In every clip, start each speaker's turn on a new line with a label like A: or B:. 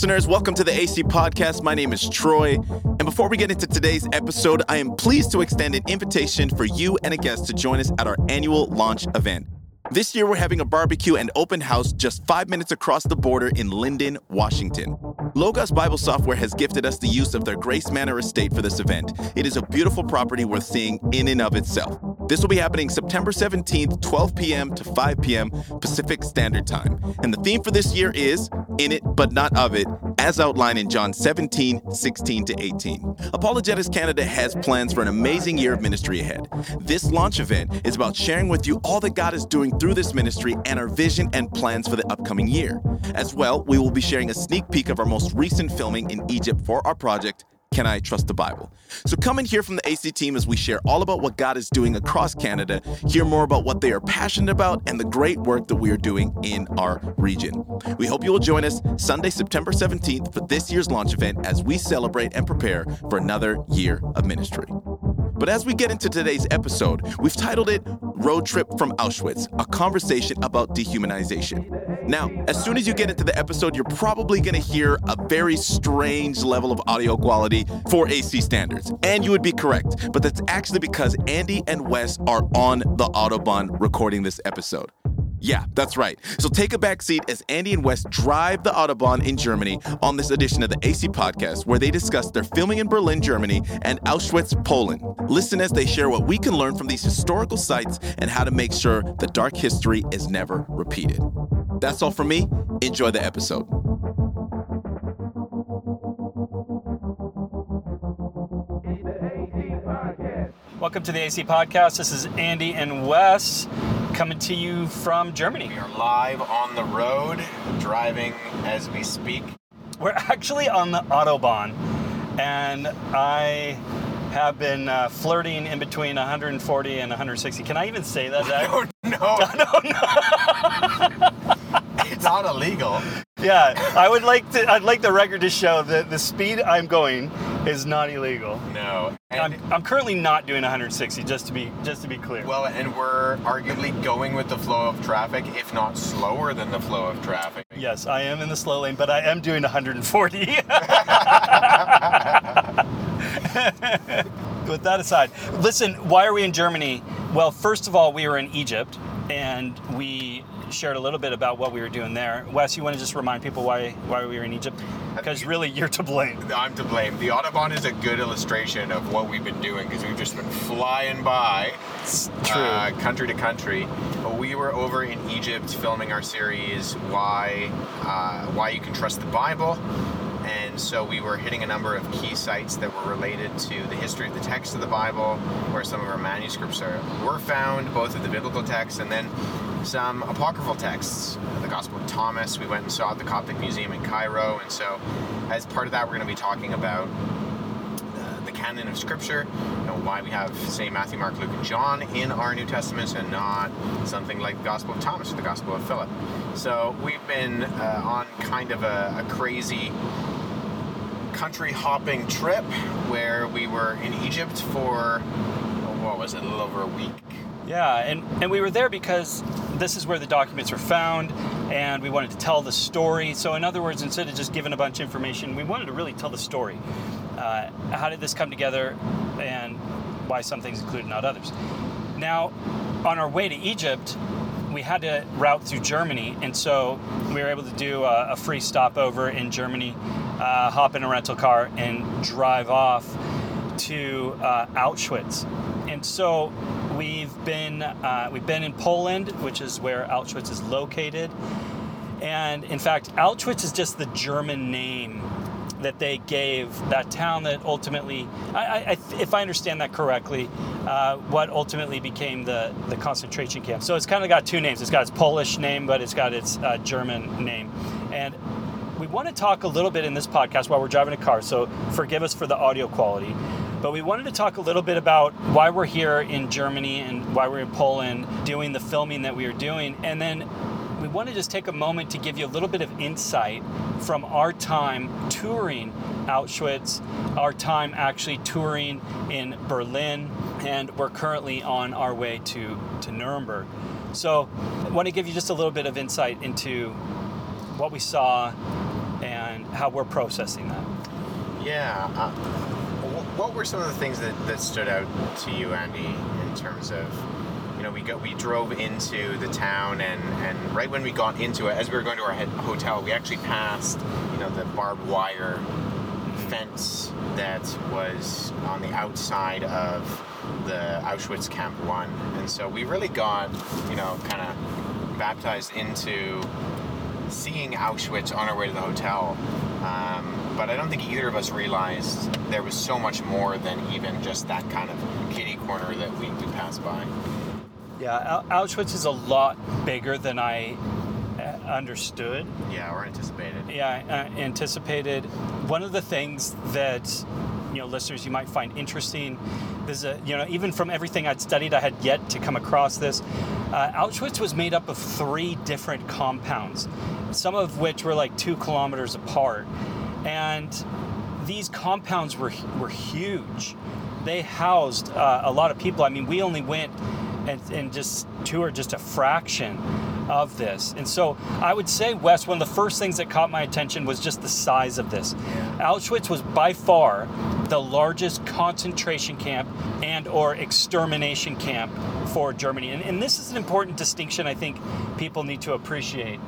A: Listeners, welcome to the AC Podcast. My name is Troy. And before we get into today's episode, I am pleased to extend an invitation for you and a guest to join us at our annual launch event. This year, we're having a barbecue and open house just five minutes across the border in Lynden, Washington. Logos Bible Software has gifted us the use of their Grace Manor estate for this event. It is a beautiful property worth seeing in and of itself. This will be happening September 17th, 12 p.m. to 5 p.m. Pacific Standard Time. And the theme for this year is In It But Not Of It, as outlined in John 17, 16 to 18. Apologetics Canada has plans for an amazing year of ministry ahead. This launch event is about sharing with you all that God is doing through this ministry and our vision and plans for the upcoming year. As well, we will be sharing a sneak peek of our most recent filming in Egypt for our project, can I Trust the Bible? So come and hear from the AC team as we share all about what God is doing across Canada, hear more about what they are passionate about, and the great work that we are doing in our region. We hope you will join us Sunday, September 17th for this year's launch event as we celebrate and prepare for another year of ministry. But as we get into today's episode, we've titled it Road Trip from Auschwitz, a conversation about dehumanization. Now, as soon as you get into the episode, you're probably going to hear a very strange level of audio quality for AC standards. And you would be correct, but that's actually because Andy and Wes are on the Autobahn recording this episode. Yeah, that's right. So take a back seat as Andy and Wes drive the Autobahn in Germany on this edition of the AC podcast, where they discuss their filming in Berlin, Germany, and Auschwitz, Poland. Listen as they share what we can learn from these historical sites and how to make sure the dark history is never repeated. That's all from me. Enjoy the episode.
B: Welcome to the AC Podcast. This is Andy and Wes coming to you from Germany.
C: We are live on the road, driving as we speak.
B: We're actually on the Autobahn, and I have been uh, flirting in between 140 and 160. Can I even say that?
C: Oh no!
B: no, no.
C: It's not illegal.
B: Yeah, I would like to. I'd like the record to show that the speed I'm going is not illegal.
C: No.
B: I'm,
C: And
B: I'm currently not doing 160. Just to be just to be clear.
C: well, and we're arguably going with the flow of traffic, if not slower than the flow of traffic.
B: yes, I am in the slow lane, but I am doing 140. With that aside, listen, why are we in Germany? Well, first of all, we were in Egypt and we shared a little bit about what we were doing there. Wes, you want to just remind people why why we were in Egypt? Because really, you're to blame.
C: I'm to blame. The Autobahn is a good illustration of what we've been doing because we've just been flying by
B: true.
C: uh, country to country. But we were over in Egypt filming our series "Why uh, Why You Can Trust the Bible," and so we were hitting a number of key sites that were related to the history of the text of the Bible, where some of our manuscripts are were found, both of the biblical texts and then some apocryphal texts. The Gospel of Thomas. We went and saw at the Coptic Museum in Cairo, and so as part of that, we're going to be talking about uh, the canon of Scripture, know, why we have, say, Matthew, Mark, Luke, and John in our New Testaments and not something like the Gospel of Thomas or the Gospel of Philip. So we've been uh, on kind of a, a crazy country hopping trip where we were in Egypt for, what was it, a little over a week.
B: Yeah, and, and we were there because this is where the documents were found, and we wanted to tell the story. So, in other words, instead of just giving a bunch of information, we wanted to really tell the story. Uh, how did this come together, and why some things included, not others? Now, on our way to Egypt, we had to route through Germany, and so we were able to do a, a free stopover in Germany, uh, hop in a rental car, and drive off to uh, Auschwitz. And so we've been uh, we've been in Poland, which is where Auschwitz is located. And in fact, Auschwitz is just the German name that they gave that town that ultimately, I, I, if I understand that correctly, uh, what ultimately became the, the concentration camp. So it's kind of got two names. It's got its Polish name, but it's got its uh, German name. And we want to talk a little bit in this podcast while we're driving a car, so forgive us for the audio quality. But we wanted to talk a little bit about why we're here in Germany and why we're in Poland doing the filming that we are doing. And then we want to just take a moment to give you a little bit of insight from our time touring Auschwitz, our time actually touring in Berlin, and we're currently on our way to, to Nuremberg. So I want to give you just a little bit of insight into what we saw, and how we're processing that.
C: Yeah. Uh, what were some of the things that, that stood out to you, Andy, in terms of, know, we we drove into the town, and and right when we got into it, as we were going to our hotel, we actually passed, you know, the barbed wire fence that was on the outside of the Auschwitz Camp One, and so we really got, you know, kind of baptized into seeing Auschwitz on our way to the hotel. Um, but I don't think either of us realized there was so much more than even just that kind of kitty corner that we, we passed by.
B: Yeah, Auschwitz is a lot bigger than I uh, understood.
C: Yeah, or anticipated.
B: Yeah, uh, anticipated. One of the things that you know, listeners, you might find interesting. Is a, you know, even from everything I'd studied, I had yet to come across this. Uh, Auschwitz was made up of three different compounds, some of which were like two kilometers apart, and these compounds were were huge. They housed uh, a lot of people. I mean, we only went and, and just are just a fraction of this. And so I would say, Wes, one of the first things that caught my attention was just the size of this. Auschwitz was by far the largest concentration camp and or extermination camp for Germany. And, and this is an important distinction I think people need to appreciate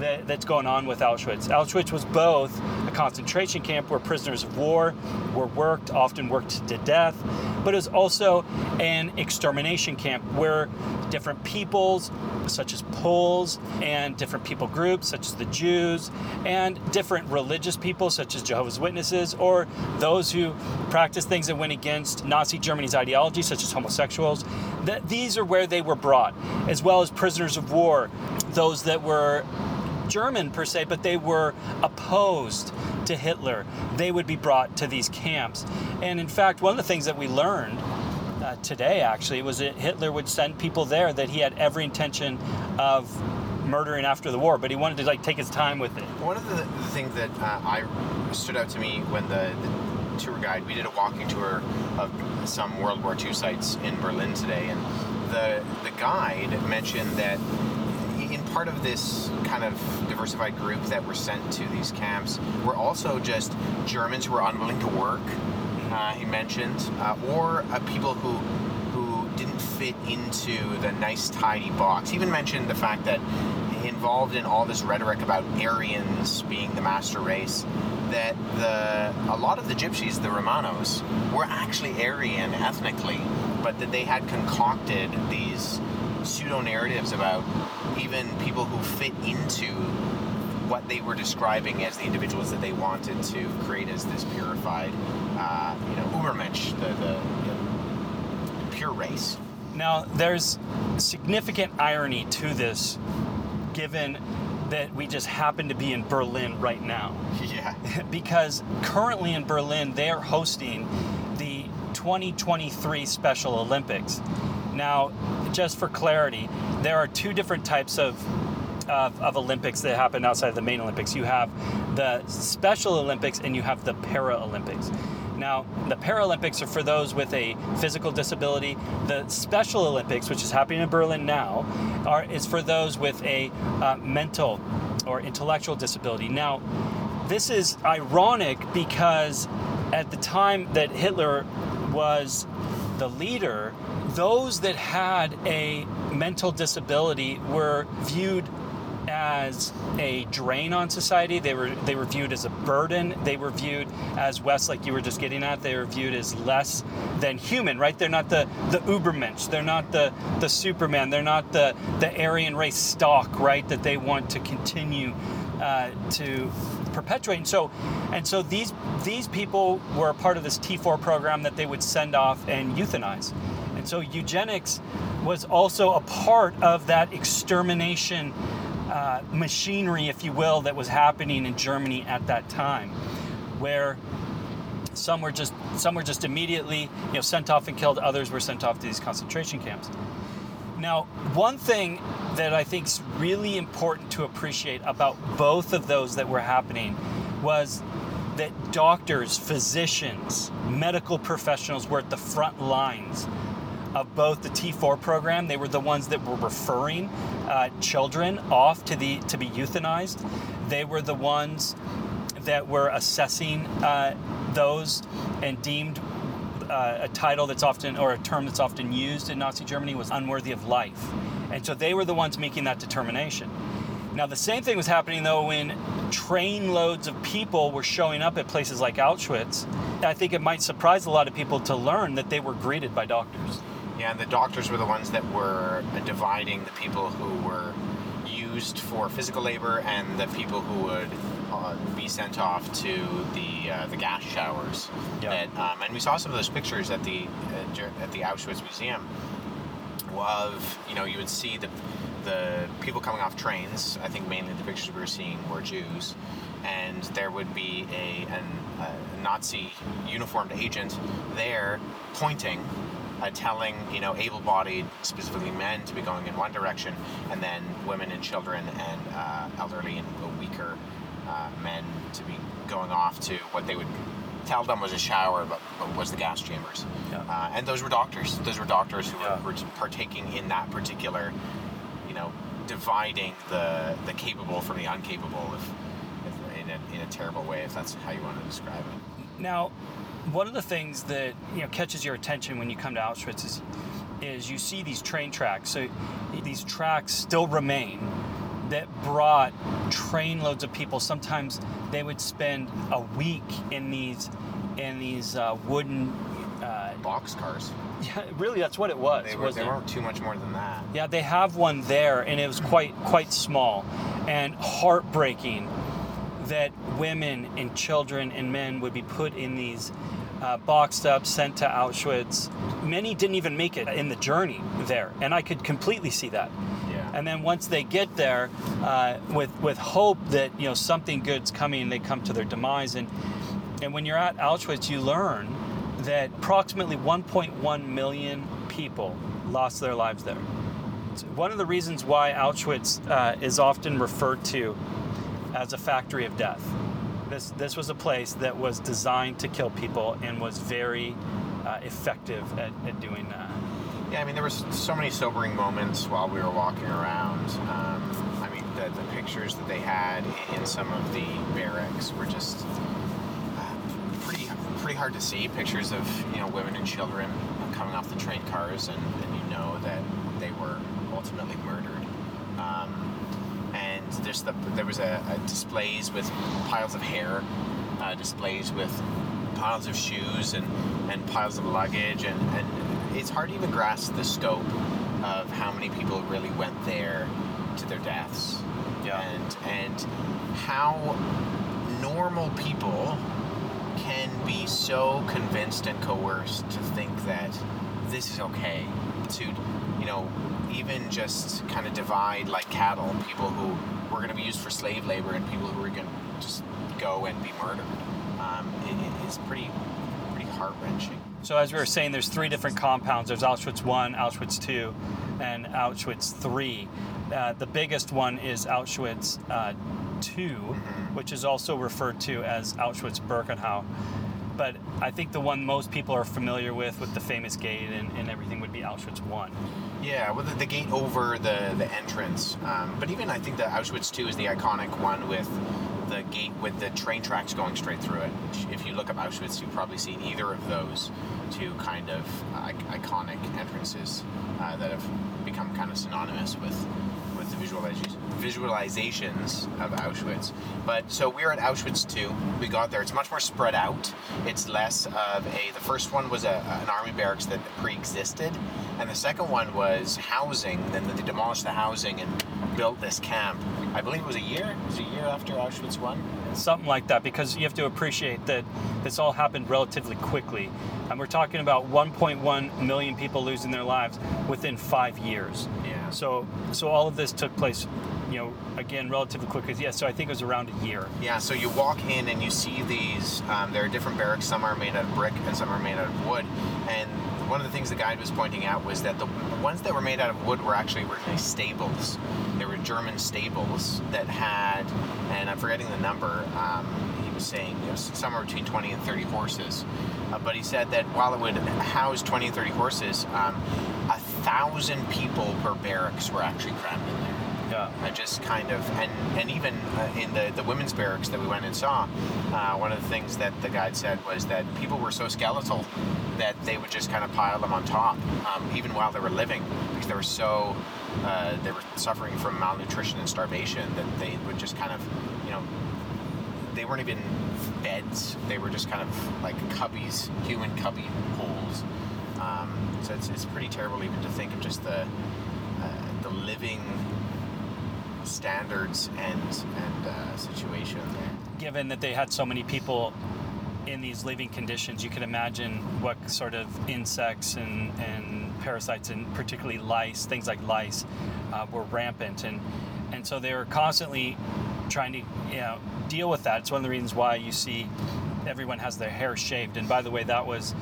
B: that, that's going on with Auschwitz. Auschwitz was both a concentration camp where prisoners of war were worked, often worked to death, but it was also an extermination camp where different peoples, such as Poles, and different people groups, such as the Jews, and different religious people, such as Jehovah's Witnesses, or those who practiced things that went against Nazi Germany's ideology, such as homosexuals, that these are where they were brought, as well as prisoners of war, those that were German per se, but they were opposed to Hitler. They would be brought to these camps. And in fact, one of the things that we learned uh, today actually was that Hitler would send people there that he had every intention of murdering after the war, but he wanted to like take his time with it.
C: One of the, the things that uh, I stood out to me when the, the tour guide, we did a walking tour of some World War II sites in Berlin today, and the the guide mentioned that part of this kind of diversified group that were sent to these camps were also just Germans who were unwilling to work. Uh, he mentioned, uh, or uh, people who who didn't fit into the nice tidy box. He even mentioned the fact that involved in all this rhetoric about Aryans being the master race, that the a lot of the gypsies, the Romanos, were actually Aryan ethnically, but that they had concocted these pseudo narratives about even people who fit into what they were describing as the individuals that they wanted to create as this purified, uh, you know, Ubermensch, the, the you know, pure race.
B: Now, there's significant irony to this, given that we just happen to be in Berlin right now.
C: Yeah.
B: because currently in Berlin, they are hosting the 2023 Special Olympics. Now, just for clarity, there are two different types of, of, of Olympics that happen outside of the main Olympics. You have the Special Olympics and you have the Paralympics. Now, the Paralympics are for those with a physical disability. The Special Olympics, which is happening in Berlin now, are, is for those with a uh, mental or intellectual disability. Now, this is ironic because at the time that Hitler was the leader, those that had a mental disability were viewed as a drain on society. They were they were viewed as a burden. They were viewed as Wes, like you were just getting at. They were viewed as less than human, right? They're not the the Ubermensch. They're not the the Superman. They're not the the Aryan race stock, right? That they want to continue uh, to perpetuate. And so, and so these these people were part of this T4 program that they would send off and euthanize. And so eugenics was also a part of that extermination uh, machinery, if you will, that was happening in Germany at that time, where some were just some were just immediately you know sent off and killed. Others were sent off to these concentration camps. Now, one thing that I think is really important to appreciate about both of those that were happening was that doctors, physicians, medical professionals were at the front lines of both the T4 program. They were the ones that were referring uh, children off to the to be euthanized. They were the ones that were assessing uh, those and deemed uh, a title that's often or a term that's often used in Nazi Germany was unworthy of life, and so they were the ones making that determination. Now the same thing was happening though when train loads of people were showing up at places like Auschwitz. I think it might surprise a lot of people to learn that they were greeted by doctors.
C: Yeah, and the doctors were the ones that were dividing the people who were used for physical labor and the people who would uh, be sent off to the uh, the gas showers.
B: Yeah.
C: That, um, and we saw some of those pictures at the uh, at the Auschwitz Museum. Of you know, you would see the the people coming off trains. I think mainly the pictures we were seeing were Jews, and there would be a, an, a Nazi uniformed agent there pointing uh, telling you know able-bodied, specifically men, to be going in one direction, and then women and children and uh, elderly and weaker uh, men to be going off to what they would tell them was a shower, but, but was the gas chambers.
B: Yeah.
C: Uh, and those were doctors. Those were doctors who
B: Yeah.
C: were, partaking in that particular, you know, dividing the the capable from the incapable, if, if in a in a terrible way, if that's how you want to describe it.
B: Now, one of the things that you know catches your attention when you come to Auschwitz is is you see these train tracks. So these tracks still remain that brought train loads of people. Sometimes they would spend a week in these in these uh, wooden. Uh,
C: Box cars.
B: yeah, really, that's what it was.
C: They, were, they weren't too much more than that.
B: Yeah, they have one there, and it was quite quite small, and heartbreaking that women and children and men would be put in these uh, boxed up, sent to Auschwitz. Many didn't even make it in the journey there, and I could completely see that.
C: Yeah.
B: And then once they get there, uh, with with hope that you know something good's coming, they come to their demise. And and when you're at Auschwitz, you learn that approximately 1.1 million people lost their lives there. It's one of the reasons why Auschwitz uh, is often referred to as a factory of death. This this was a place that was designed to kill people and was very uh, effective at, at doing that.
C: Yeah, I mean, there was so many sobering moments while we were walking around. Um, I mean, the, the pictures that they had in some of the barracks were just uh, pretty pretty hard to see. Pictures of you know women and children coming off the train cars, and, and you know that they were ultimately murdered. Um, there's the there was a, a displays with piles of hair, uh, displays with piles of shoes and, and piles of luggage and, and it's hard to even grasp the scope of how many people really went there to their deaths
B: Yeah.
C: and and how normal people be so convinced and coerced to think that this is okay to you know even just kind of divide like cattle people who were going to be used for slave labor and people who were going to just go and be murdered um, it, it is pretty pretty heart-wrenching
B: So as we were saying, there's three different compounds. There's Auschwitz one, Auschwitz two, and Auschwitz three. Uh, the biggest one is Auschwitz uh, 2 which is also referred to as Auschwitz Birkenau. But I think the one most people are familiar with, with the famous gate and, and everything, would be Auschwitz one.
C: Yeah, well, the, the gate over the the entrance. Um, but even I think the Auschwitz two is the iconic one with the gate with the train tracks going straight through it. If you look up Auschwitz, you've probably seen either of those two kind of uh, iconic entrances uh, that have become kind of synonymous with visualizations visualizations of Auschwitz. But so we're at Auschwitz two. We got there. It's much more spread out. It's less of a. The first one was a, an army barracks that pre-existed, and the second one was housing. Then they demolished the housing and built this camp. I believe it was a year. It was a year after Auschwitz one.
B: something like that because you have to appreciate that this all happened relatively quickly and we're talking about 1.1 million people losing their lives within five years
C: Yeah.
B: so so all of this took place you know again relatively quickly yeah so i think it was around a year
C: Yeah, so you walk in and you see these. Um, there are different barracks. Some are made out of brick and some are made out of wood. And one of the things the guide was pointing out was that the ones that were made out of wood were actually originally stables. They were German stables that had, and I'm forgetting the number. Um, he was saying it was somewhere between 20 and 30 horses. Uh, but he said that while it would house 20 and 30 horses, um, a thousand people per barracks were actually crammed in there.
B: Yeah.
C: Uh, just kind of, and and even uh, in the the women's barracks that we went and saw, uh, one of the things that the guide said was that people were so skeletal that they would just kind of pile them on top, um, even while they were living, because they were so uh, they were suffering from malnutrition and starvation that they would just kind of, you know, they weren't even beds. They were just kind of like cubbies, human cubby holes. Um, so it's, it's pretty terrible even to think of just the uh, the living standards and and uh, situation there.
B: Given that they had so many people in these living conditions, you can imagine what sort of insects and, and parasites, and particularly lice, things like lice, uh, were rampant. And, and so they were constantly trying to you know, deal with that. It's one of the reasons why you see everyone has their hair shaved. And by the way, that was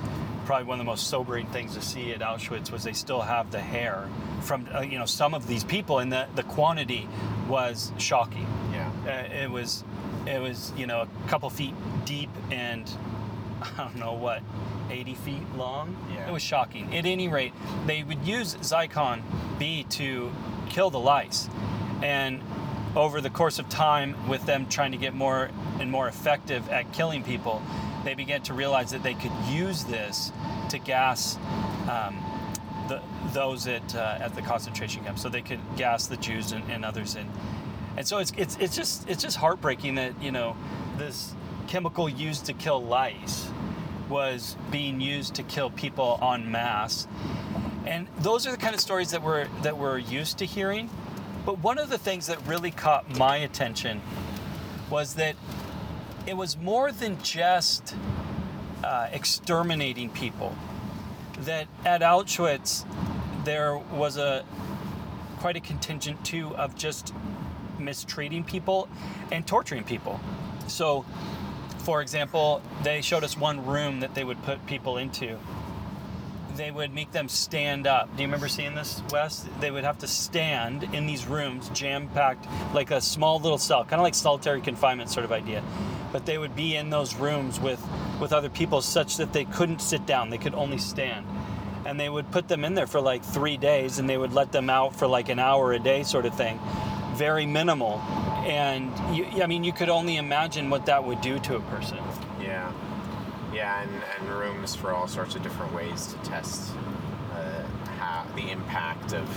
B: probably one of the most sobering things to see at Auschwitz was they still have the hair from uh, you know some of these people, and the the quantity was shocking.
C: Yeah.
B: Uh, it was it was you know a couple feet deep and I don't know what 80 feet long.
C: Yeah.
B: It was shocking. At any rate, they would use Zyklon B to kill the lice, and over the course of time, with them trying to get more and more effective at killing people, they began to realize that they could use this to gas um, the, those at uh, at the concentration camp. So they could gas the Jews and, and others in. And so it's, it's it's just it's just heartbreaking that you know this chemical used to kill lice was being used to kill people en masse. And those are the kind of stories that we're that we're used to hearing. But one of the things that really caught my attention was that it was more than just uh, exterminating people. That at Auschwitz there was a quite a contingent too of just mistreating people and torturing people. So, for example, they showed us one room that they would put people into. They would make them stand up. Do you remember seeing this, Wes? They would have to stand in these rooms, jam packed, like a small little cell, kind of like solitary confinement sort of idea. But they would be in those rooms with, with other people such that they couldn't sit down, they could only stand. And they would put them in there for like three days and they would let them out for like an hour a day, sort of thing. Very minimal. And you, I mean, you could only imagine what that would do to a person.
C: Yeah, yeah, and, and rooms for all sorts of different ways to test uh, how, the impact of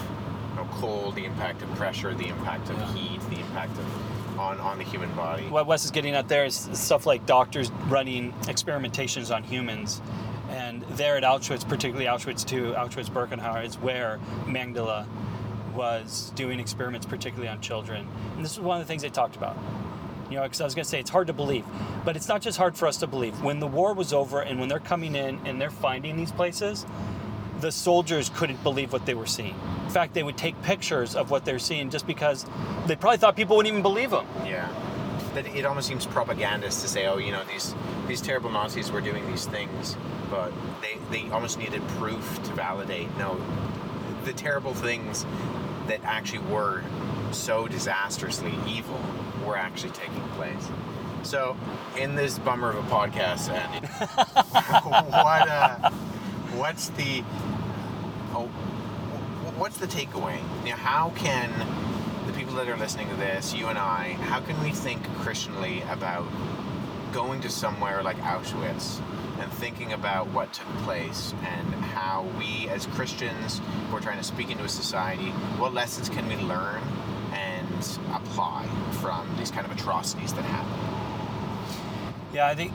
C: you know, cold, the impact of pressure, the impact of
B: Yeah.
C: heat, the impact of on on the human body.
B: what Wes is getting at there is stuff like doctors running experimentations on humans. And there at Auschwitz, particularly Auschwitz II, Auschwitz Birkenau, is where Mengele was doing experiments, particularly on children. And this is one of the things they talked about. You know, because I was going to say it's hard to believe, but it's not just hard for us to believe. When the war was over and when they're coming in and they're finding these places, the soldiers couldn't believe what they were seeing. In fact, they would take pictures of what they're seeing just because they probably thought people wouldn't even believe them.
C: Yeah. That it almost seems propagandist to say, oh, you know, these these terrible Nazis were doing these things, but they, they almost needed proof to validate. No, the terrible things that actually were so disastrously evil were actually taking place. So, in this bummer of a podcast, Andy, what uh, what's the oh, what's the takeaway? You know, how can the people that are listening to this, you and I, how can we think Christianly about going to somewhere like Auschwitz and thinking about what took place and how we as Christians who are trying to speak into a society, what lessons can we learn and apply from these kind of atrocities that happen?
B: Yeah, I think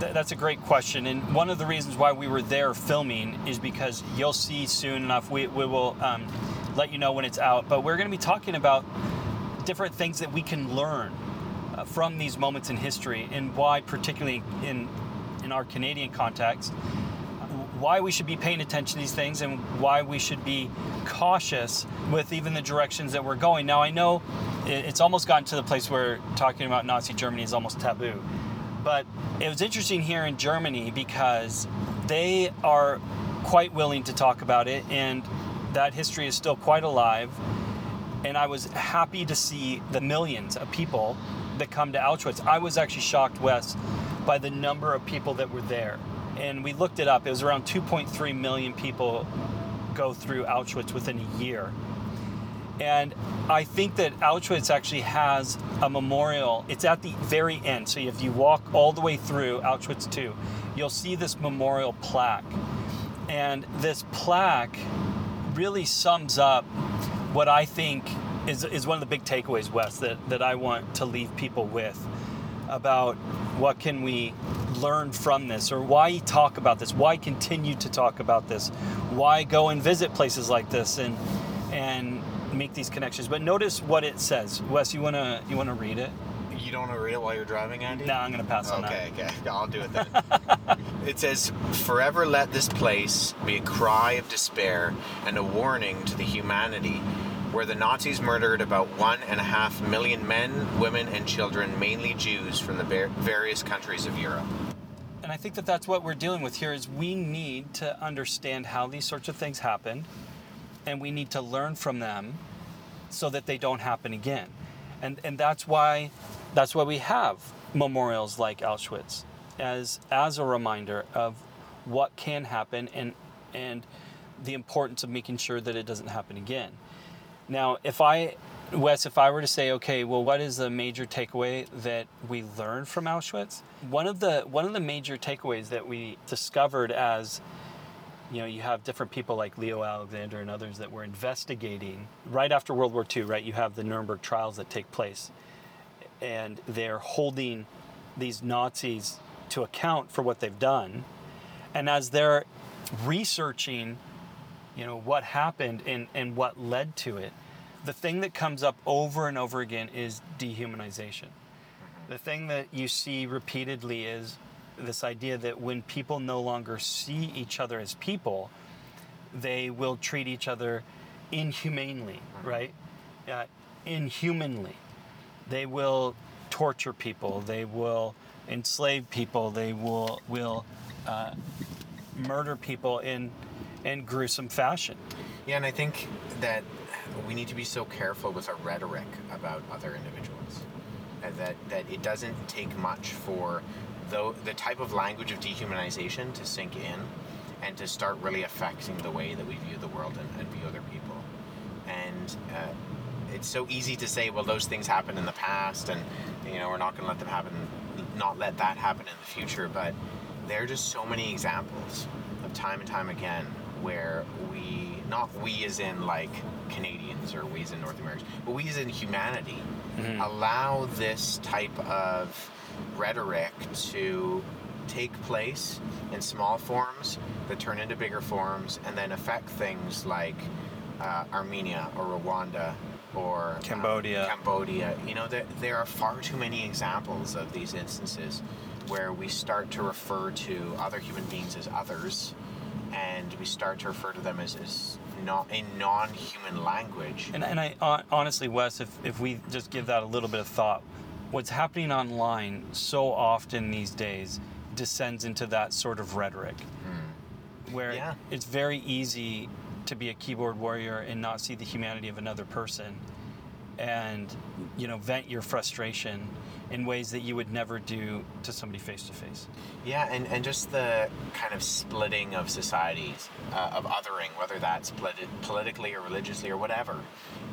B: th- that's a great question. And one of the reasons why we were there filming is because you'll see soon enough, we, we will um, let you know when it's out. But we're going to be talking about different things that we can learn uh, from these moments in history and why, particularly in, in our Canadian context, why we should be paying attention to these things and why we should be cautious with even the directions that we're going. Now, I know it's almost gotten to the place where talking about Nazi Germany is almost taboo. But it was interesting here in Germany because they are quite willing to talk about it, and that history is still quite alive. And I was happy to see the millions of people that come to Auschwitz. I was actually shocked, Wes, by the number of people that were there. And we looked it up. It was around 2.3 million people go through Auschwitz within a year. And I think that Auschwitz actually has a memorial. It's at the very end. So if you walk all the way through Auschwitz 2, you'll see this memorial plaque. And this plaque really sums up what I think is, is one of the big takeaways, Wes, that, that I want to leave people with about what can we learn from this or why talk about this why continue to talk about this why go and visit places like this and and make these connections but notice what it says wes you want to you want to read it
C: You don't want to read it while you're driving, Andy?
B: no i'm going to pass on
C: Okay, okay. I'll do it then. it says, Forever let this place be a cry of despair and a warning to the humanity where the Nazis murdered about one and a half million men, women, and children, mainly Jews from the various countries of Europe.
B: and i think that that's what we're dealing with here is we need to understand how these sorts of things happen and we need to learn from them so that they don't happen again and and that's why that's why we have memorials like auschwitz as as a reminder of what can happen and and the importance of making sure that it doesn't happen again now if i wes if i were to say okay well what is the major takeaway that we learned from auschwitz one of the one of the major takeaways that we discovered as you know, you have different people like Leo Alexander and others that were investigating right after World War II, right? You have the Nuremberg trials that take place, and they're holding these Nazis to account for what they've done. And as they're researching, you know, what happened and, and what led to it, the thing that comes up over and over again is dehumanization. The thing that you see repeatedly is this idea that when people no longer see each other as people, they will treat each other inhumanely, right? Uh, inhumanly. They will torture people. They will enslave people. They will will uh, murder people in in gruesome fashion.
C: Yeah, and I think that we need to be so careful with our rhetoric about other individuals. That, that it doesn't take much for the, the type of language of dehumanization to sink in and to start really affecting the way that we view the world and, and view other people. And uh, it's so easy to say, well, those things happened in the past, and you know we're not going to let them happen, not let that happen in the future. But there are just so many examples of time and time again where we, not we as in like Canadians or we as in North Americans, but we as in humanity, allow this type of rhetoric to take place in small forms that turn into bigger forms and then affect things like uh, Armenia or Rwanda or um,
B: Cambodia.
C: Cambodia. You know, there, there are far too many examples of these instances where we start to refer to other human beings as others and we start to refer to them as, as not a non-human language.
B: And, and I honestly, Wes, if, if we just give that a little bit of thought, what's happening online so often these days descends into that sort of rhetoric, hmm. where
C: Yeah.
B: it's very easy to be a keyboard warrior and not see the humanity of another person, and you know vent your frustration in ways that you would never do to somebody face to face.
C: Yeah, and, and just the kind of splitting of societies, uh, of othering, whether that's politi- politically or religiously or whatever,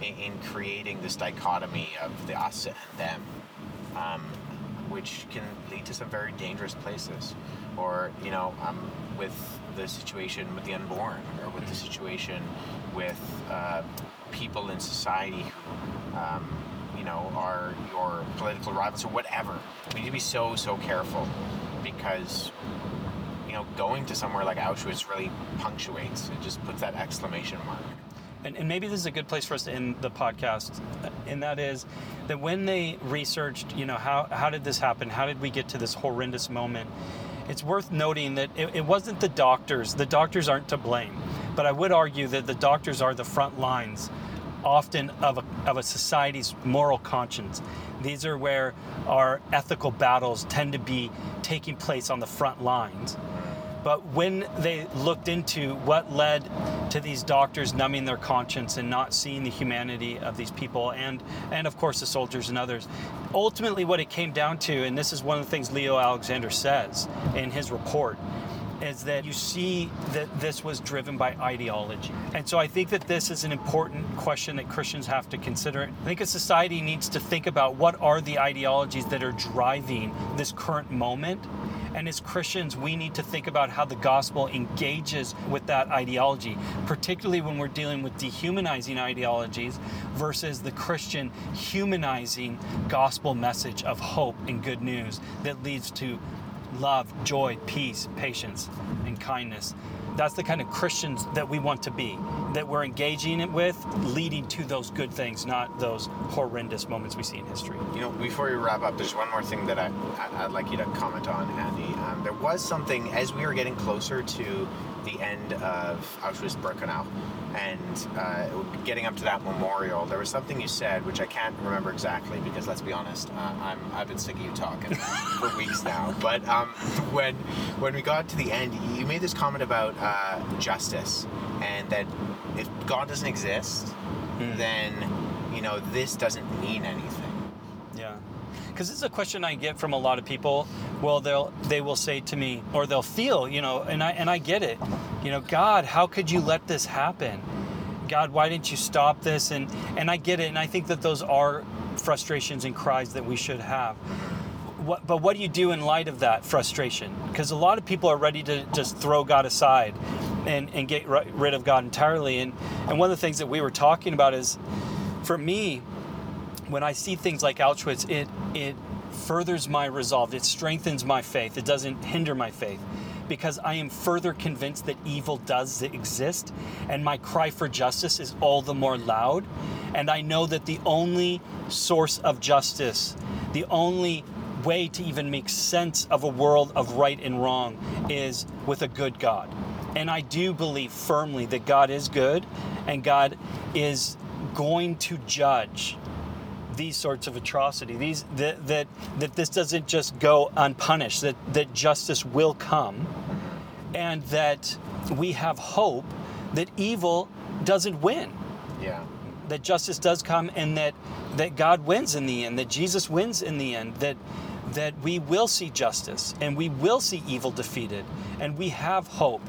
C: in, in creating this dichotomy of the us and them, um, which can lead to some very dangerous places. Or, you know, um, with the situation with the unborn, or with the situation with uh, people in society who, um, know, are your political rivals or whatever. We need to be so, so careful because, you know, going to somewhere like Auschwitz really punctuates. It just puts that exclamation mark.
B: And, and maybe this is a good place for us to end the podcast, and that is that when they researched, you know, how, how did this happen? How did we get to this horrendous moment? It's worth noting that it, it wasn't the doctors. The doctors aren't to blame. But I would argue that the doctors are the front lines often of a, of a society's moral conscience. These are where our ethical battles tend to be taking place on the front lines. But when they looked into what led to these doctors numbing their conscience and not seeing the humanity of these people and and of course the soldiers and others, ultimately what it came down to, and this is one of the things Leo Alexander says in his report, is that you see that this was driven by ideology. And so I think that this is an important question that Christians have to consider. I think a society needs to think about what are the ideologies that are driving this current moment and as Christians, we need to think about how the gospel engages with that ideology, particularly when we're dealing with dehumanizing ideologies versus the Christian humanizing gospel message of hope and good news that leads to love, joy, peace, patience, and kindness. That's the kind of Christians that we want to be, that we're engaging it with, leading to those good things, not those horrendous moments we see in history.
C: You know, before we wrap up, there's one more thing that I, would like you to comment on, Andy. Um, there was something, as we were getting closer to the end of Auschwitz-Birkenau, and uh, getting up to that memorial, there was something you said which I can't remember exactly because let's be honest, uh, I'm I've been sick of you talking for weeks now. But um, when when we got to the end, you made this comment about uh, justice and that if God doesn't exist, mm. then you know this doesn't mean anything.
B: Because it's a question I get from a lot of people. Well, they'll they will say to me, or they'll feel, you know, and I and I get it. You know, God, how could you let this happen? God, why didn't you stop this? And and I get it, and I think that those are frustrations and cries that we should have. What, but what do you do in light of that frustration? Because a lot of people are ready to just throw God aside and, and get rid of God entirely. And, and one of the things that we were talking about is, for me, when I see things like Auschwitz, it it furthers my resolve. It strengthens my faith. It doesn't hinder my faith because I am further convinced that evil does exist and my cry for justice is all the more loud. And I know that the only source of justice, the only way to even make sense of a world of right and wrong is with a good God. And I do believe firmly that God is good and God is going to judge these sorts of atrocity these that that that this doesn't just go unpunished that that justice will come and that we have hope that evil doesn't win.
C: Yeah.
B: That justice does come and that that God wins in the end that Jesus wins in the end that that we will see justice and we will see evil defeated and we have hope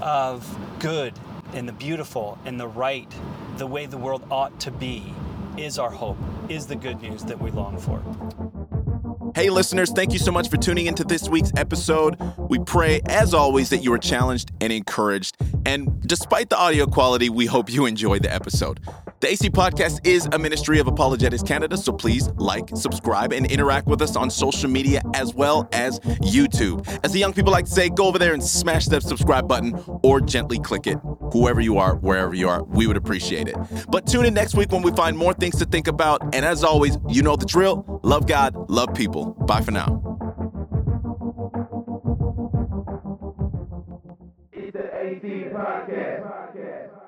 B: of good and the beautiful and the right the way the world ought to be is our hope, is the good news that we long for.
A: Hey, listeners, thank you so much for tuning into this week's episode. We pray, as always, that you are challenged and encouraged. And despite the audio quality, we hope you enjoy the episode. The AC Podcast is a ministry of Apologetics Canada, so please like, subscribe, and interact with us on social media as well as YouTube. As the young people like to say, go over there and smash that subscribe button or gently click it. Whoever you are, wherever you are, we would appreciate it. But tune in next week when we find more things to think about. And as always, you know the drill love God, love people. Bye for now. It's the AC Podcast.